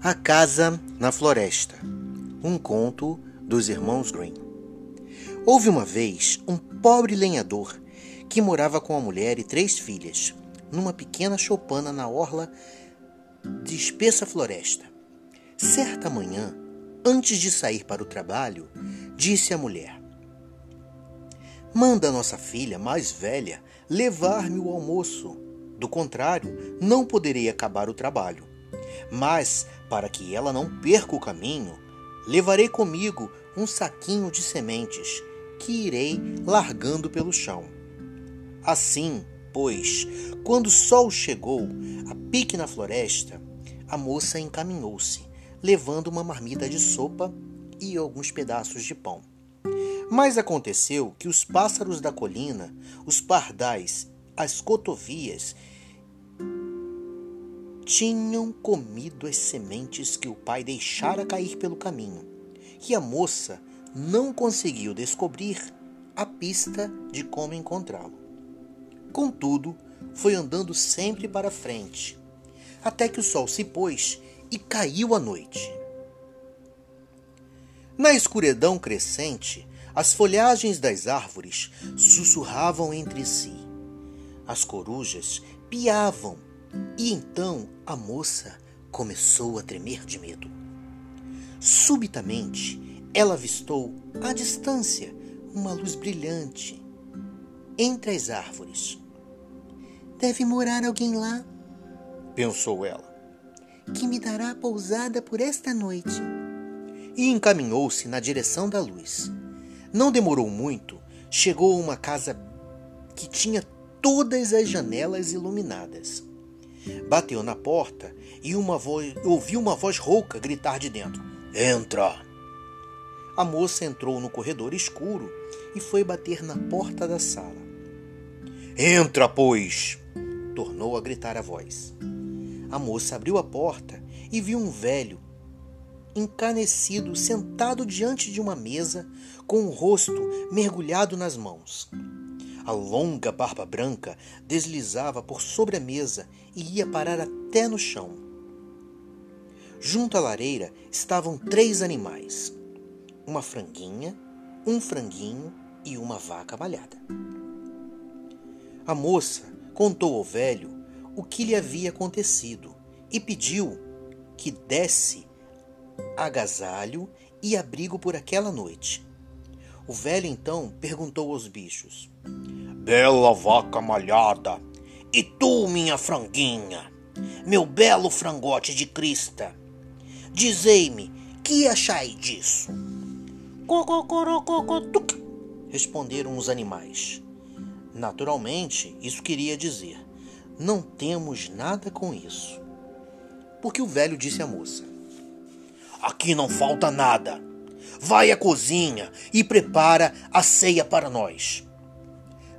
A Casa na Floresta Um conto dos irmãos Green. Houve uma vez um pobre lenhador que morava com a mulher e três filhas, numa pequena choupana na orla de espessa floresta. Certa manhã, antes de sair para o trabalho, disse à mulher: Manda nossa filha mais velha levar-me o almoço. Do contrário, não poderei acabar o trabalho. Mas, para que ela não perca o caminho, levarei comigo um saquinho de sementes que irei largando pelo chão. Assim, pois, quando o sol chegou a pique na floresta, a moça encaminhou-se, levando uma marmita de sopa e alguns pedaços de pão. Mas aconteceu que os pássaros da colina, os pardais, as cotovias tinham comido as sementes que o pai deixara cair pelo caminho, e a moça não conseguiu descobrir a pista de como encontrá-lo. Contudo, foi andando sempre para frente, até que o sol se pôs e caiu a noite. Na escuridão crescente, as folhagens das árvores sussurravam entre si. As corujas piavam e então a moça começou a tremer de medo. Subitamente, ela avistou à distância uma luz brilhante entre as árvores. Deve morar alguém lá, pensou ela, que me dará pousada por esta noite. E encaminhou-se na direção da luz. Não demorou muito, chegou a uma casa que tinha todas as janelas iluminadas. Bateu na porta e uma voz, ouviu uma voz rouca gritar de dentro: Entra! A moça entrou no corredor escuro e foi bater na porta da sala. Entra, pois! tornou a gritar a voz. A moça abriu a porta e viu um velho, encanecido, sentado diante de uma mesa, com o rosto mergulhado nas mãos. A longa barba branca deslizava por sobre a mesa e ia parar até no chão. Junto à lareira estavam três animais: uma franguinha, um franguinho e uma vaca malhada. A moça contou ao velho o que lhe havia acontecido e pediu que desse agasalho e abrigo por aquela noite. O velho então perguntou aos bichos: Bela vaca malhada, e tu, minha franguinha, meu belo frangote de crista, dizei-me, que achai disso? Cococorococotuc, responderam os animais. Naturalmente, isso queria dizer: não temos nada com isso. Porque o velho disse à moça: Aqui não falta nada. Vai à cozinha e prepara a ceia para nós.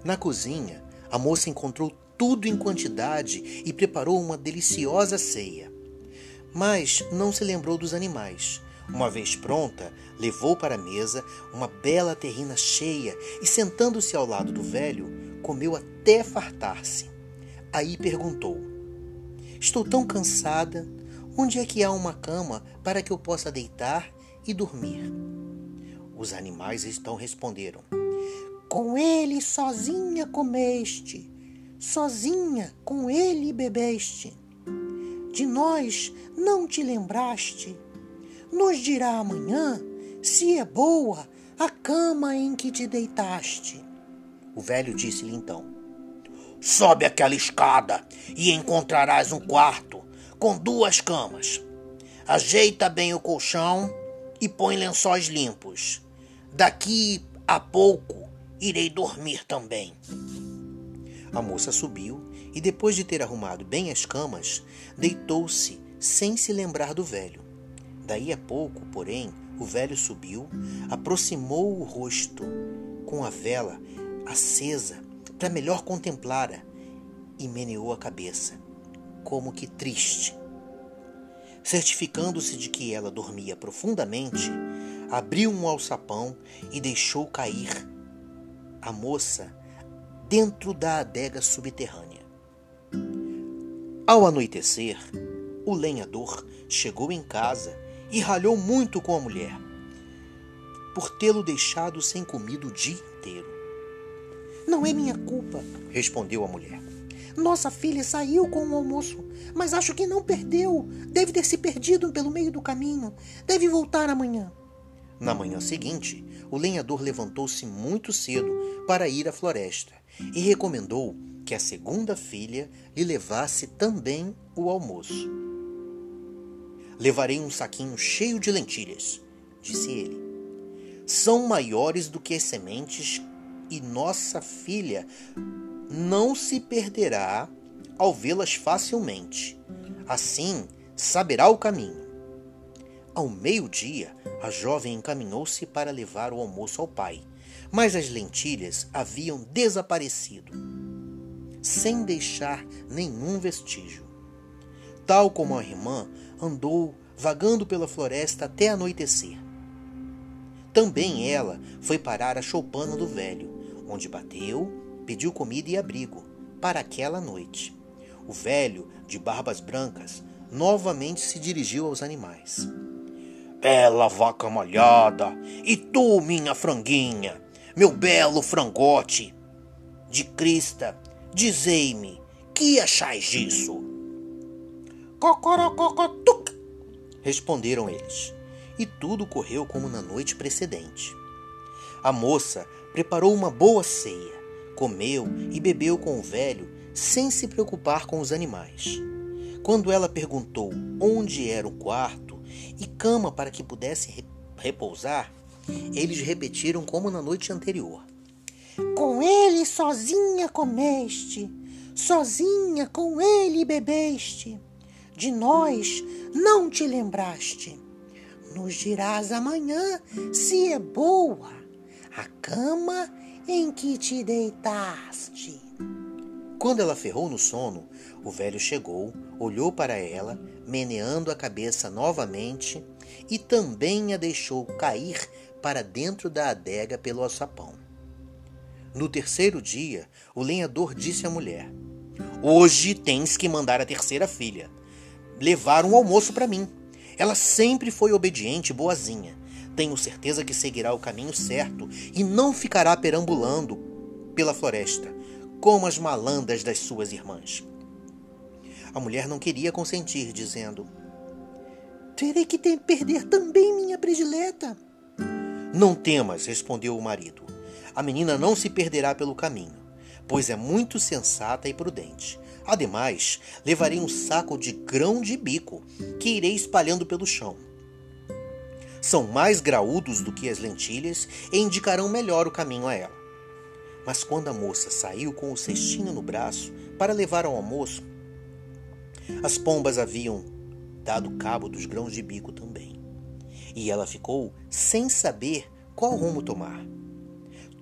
Na cozinha, a moça encontrou tudo em quantidade e preparou uma deliciosa ceia. Mas não se lembrou dos animais. Uma vez pronta, levou para a mesa uma bela terrina cheia e, sentando-se ao lado do velho, comeu até fartar-se. Aí perguntou: Estou tão cansada. Onde é que há uma cama para que eu possa deitar e dormir? Os animais então responderam: Com ele sozinha comeste, sozinha com ele bebeste. De nós não te lembraste. Nos dirá amanhã se é boa a cama em que te deitaste. O velho disse-lhe então: Sobe aquela escada e encontrarás um quarto com duas camas. Ajeita bem o colchão e põe lençóis limpos. Daqui a pouco irei dormir também. A moça subiu e, depois de ter arrumado bem as camas, deitou-se sem se lembrar do velho. Daí a pouco, porém, o velho subiu, aproximou o rosto com a vela acesa para melhor contemplara e meneou a cabeça, como que triste. Certificando-se de que ela dormia profundamente, abriu um alçapão e deixou cair a moça dentro da adega subterrânea. Ao anoitecer, O lenhador chegou em casa e ralhou muito com a mulher por tê-lo deixado sem comida o dia inteiro. Não é minha culpa, respondeu a mulher. Nossa filha saiu com o almoço, mas acho que não perdeu. Deve ter se perdido pelo meio do caminho. Deve voltar amanhã. Na manhã seguinte, o lenhador levantou-se muito cedo para ir à floresta e recomendou que a segunda filha lhe levasse também o almoço. Levarei um saquinho cheio de lentilhas, disse ele. São maiores do que as sementes e nossa filha não se perderá ao vê-las facilmente. Assim, saberá o caminho. Ao meio-dia, a jovem encaminhou-se para levar o almoço ao pai, mas as lentilhas haviam desaparecido, sem deixar nenhum vestígio. Tal como a irmã, andou vagando pela floresta até anoitecer. Também ela foi parar a choupana do velho, onde bateu, pediu comida e abrigo para aquela noite. O velho, de barbas brancas, novamente se dirigiu aos animais. Bela vaca malhada, e tu, minha franguinha, meu belo frangote de crista, dizei-me, que achais disso? Cocorococotuc, responderam eles, e tudo correu como na noite precedente. A moça preparou uma boa ceia, comeu e bebeu com o velho sem se preocupar com os animais. Quando ela perguntou onde era o quarto, e cama para que pudesse repousar, eles repetiram como na noite anterior. Com ele sozinha comeste, sozinha com ele bebeste. De nós não te lembraste. Nos dirás amanhã se é boa a cama em que te deitaste. Quando ela ferrou no sono, o velho chegou, olhou para ela, meneando a cabeça novamente, e também a deixou cair para dentro da adega pelo alçapão. No terceiro dia, o lenhador disse à mulher: Hoje tens que mandar a terceira filha levar um almoço para mim. Ela sempre foi obediente e boazinha. Tenho certeza que seguirá o caminho certo e não ficará perambulando pela floresta como as malandas das suas irmãs. A mulher não queria consentir, dizendo: Terei que perder também minha predileta. Não temas, respondeu o marido. A menina não se perderá pelo caminho, pois é muito sensata e prudente. Ademais, levarei um saco de grão de bico que irei espalhando pelo chão. São mais graúdos do que as lentilhas e indicarão melhor o caminho a ela. Mas quando a moça saiu com o cestinho no braço para levar ao almoço, as pombas haviam dado cabo dos grãos de bico também. E ela ficou sem saber qual rumo tomar.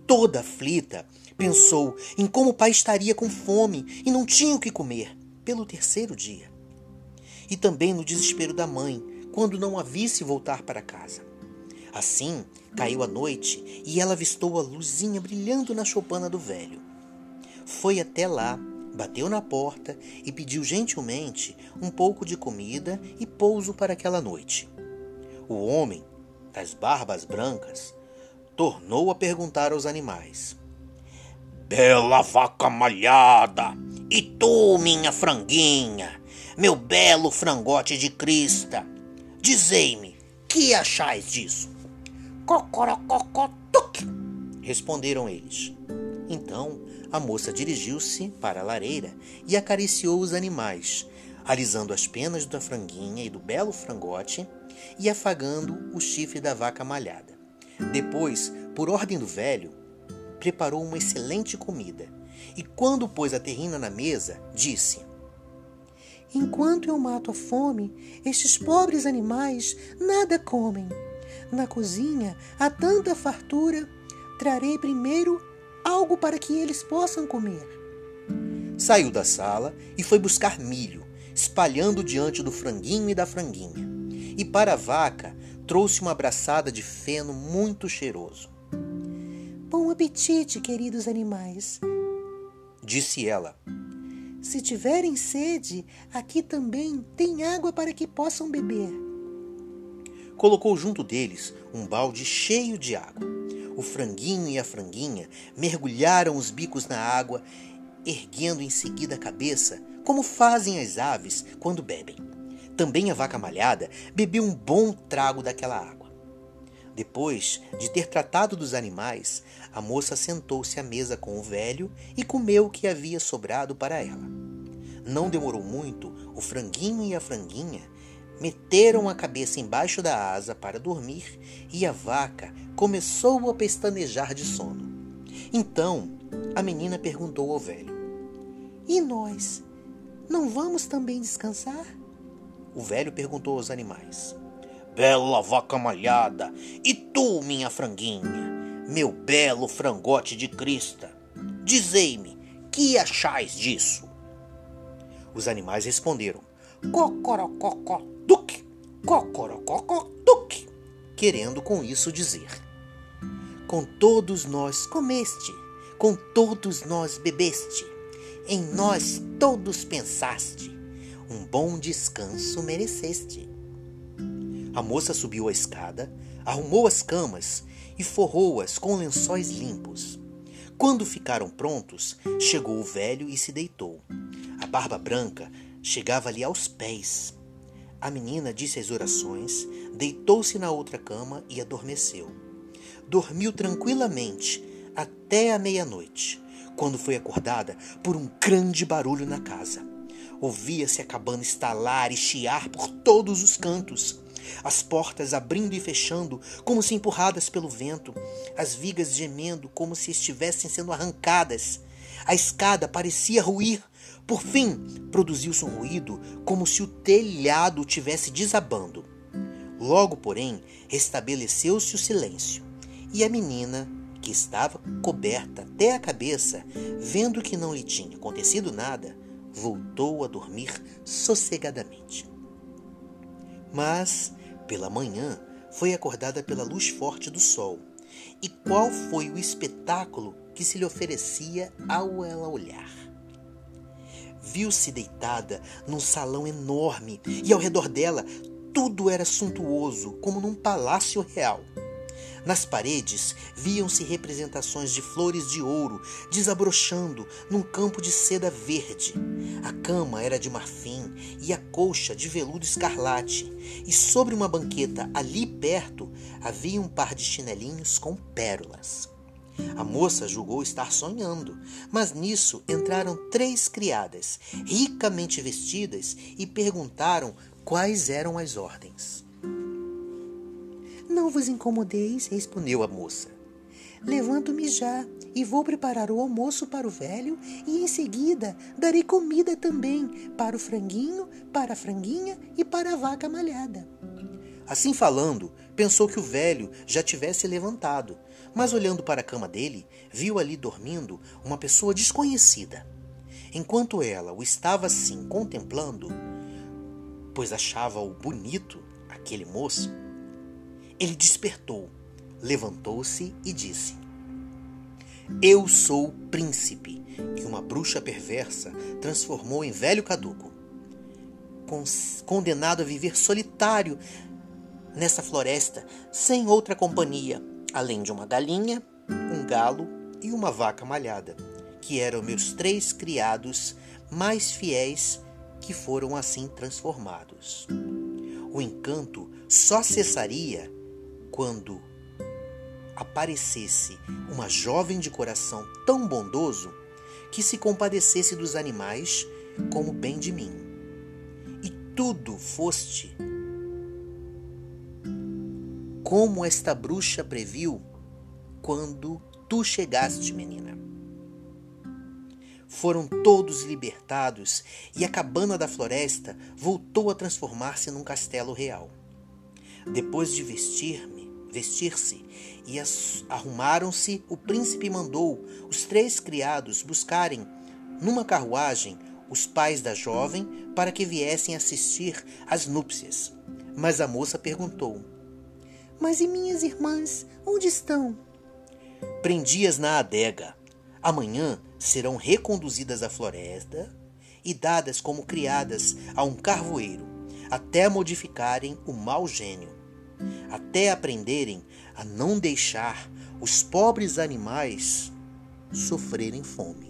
Toda aflita, pensou em como o pai estaria com fome e não tinha o que comer pelo terceiro dia. E também no desespero da mãe, quando não a visse voltar para casa. Assim, caiu a noite e ela avistou a luzinha brilhando na choupana do velho. Foi até lá, bateu na porta e pediu gentilmente um pouco de comida e pouso para aquela noite. O homem, das barbas brancas, tornou a perguntar aos animais: Bela vaca malhada, e tu, minha franguinha, meu belo frangote de crista, dizei-me, que achais disso? Cocorococotuc! Responderam eles. Então a moça dirigiu-se para a lareira e acariciou os animais, alisando as penas da franguinha e do belo frangote e afagando o chifre da vaca malhada. Depois, por ordem do velho, preparou uma excelente comida e, quando pôs a terrina na mesa, disse: Enquanto eu mato a fome, estes pobres animais nada comem. Na cozinha há tanta fartura, trarei primeiro algo para que eles possam comer. Saiu da sala e foi buscar milho, espalhando diante do franguinho e da franguinha. E para a vaca trouxe uma abraçada de feno muito cheiroso. Bom apetite, queridos animais, disse ela. Se tiverem sede, aqui também tem água para que possam beber. Colocou junto deles um balde cheio de água. O franguinho e a franguinha mergulharam os bicos na água, erguendo em seguida a cabeça, como fazem as aves quando bebem. Também a vaca malhada bebeu um bom trago daquela água. Depois de ter tratado dos animais, a moça sentou-se à mesa com o velho e comeu o que havia sobrado para ela. Não demorou muito, o franguinho e a franguinha meteram a cabeça embaixo da asa para dormir e a vaca começou a pestanejar de sono. Então a menina perguntou ao velho: E nós? Não vamos também descansar? O velho perguntou aos animais: Bela vaca malhada, e tu, minha franguinha, meu belo frangote de crista, dizei-me, que achais disso? Os animais responderam: cocorococó, duque, querendo com isso dizer: Com todos nós comeste, com todos nós bebeste, em nós todos pensaste, um bom descanso mereceste. A moça subiu a escada, arrumou as camas e forrou-as com lençóis limpos. Quando ficaram prontos, chegou o velho e se deitou. A barba branca chegava-lhe aos pés. A menina disse as orações, deitou-se na outra cama e adormeceu. Dormiu tranquilamente até a meia-noite, quando foi acordada por um grande barulho na casa. Ouvia-se a cabana estalar e chiar por todos os cantos as portas abrindo e fechando como se empurradas pelo vento, as vigas gemendo como se estivessem sendo arrancadas. A escada parecia ruir. Por fim, produziu-se um ruído como se o telhado tivesse desabando. Logo, porém, restabeleceu-se o silêncio, e a menina, que estava coberta até a cabeça, vendo que não lhe tinha acontecido nada, voltou a dormir sossegadamente. Mas pela manhã, foi acordada pela luz forte do sol. E qual foi o espetáculo que se lhe oferecia ao ela olhar? Viu-se deitada num salão enorme e ao redor dela tudo era suntuoso, como num palácio real. Nas paredes viam-se representações de flores de ouro desabrochando num campo de seda verde. A cama era de marfim e a colcha de veludo escarlate, e sobre uma banqueta ali perto havia um par de chinelinhos com pérolas. A moça julgou estar sonhando, mas nisso entraram três criadas, ricamente vestidas, e perguntaram quais eram as ordens. Não vos incomodeis, respondeu a moça. Levanto-me já e vou preparar o almoço para o velho e em seguida darei comida também para o franguinho, para a franguinha e para a vaca malhada. Assim falando, pensou que o velho já tivesse levantado, mas olhando para a cama dele, viu ali dormindo uma pessoa desconhecida. Enquanto ela o estava assim contemplando, pois achava-o bonito, aquele moço, ele despertou, levantou-se e disse: Eu sou o príncipe que uma bruxa perversa transformou em velho caduco, condenado a viver solitário nessa floresta, sem outra companhia, além de uma galinha, um galo e uma vaca malhada, que eram meus três criados mais fiéis que foram assim transformados. O encanto só cessaria quando aparecesse uma jovem de coração tão bondoso que se compadecesse dos animais como bem de mim. E tudo foste como esta bruxa previu quando tu chegaste, menina. Foram todos libertados e a cabana da floresta voltou a transformar-se num castelo real. Depois de vestir-me, vestir-se, e arrumaram-se, o príncipe mandou os três criados buscarem numa carruagem os pais da jovem para que viessem assistir às núpcias. Mas a moça perguntou: Mas e minhas irmãs, onde estão? Prendi-as na adega. Amanhã serão reconduzidas à floresta e dadas como criadas a um carvoeiro, até modificarem o mau gênio, até aprenderem a não deixar os pobres animais sofrerem fome.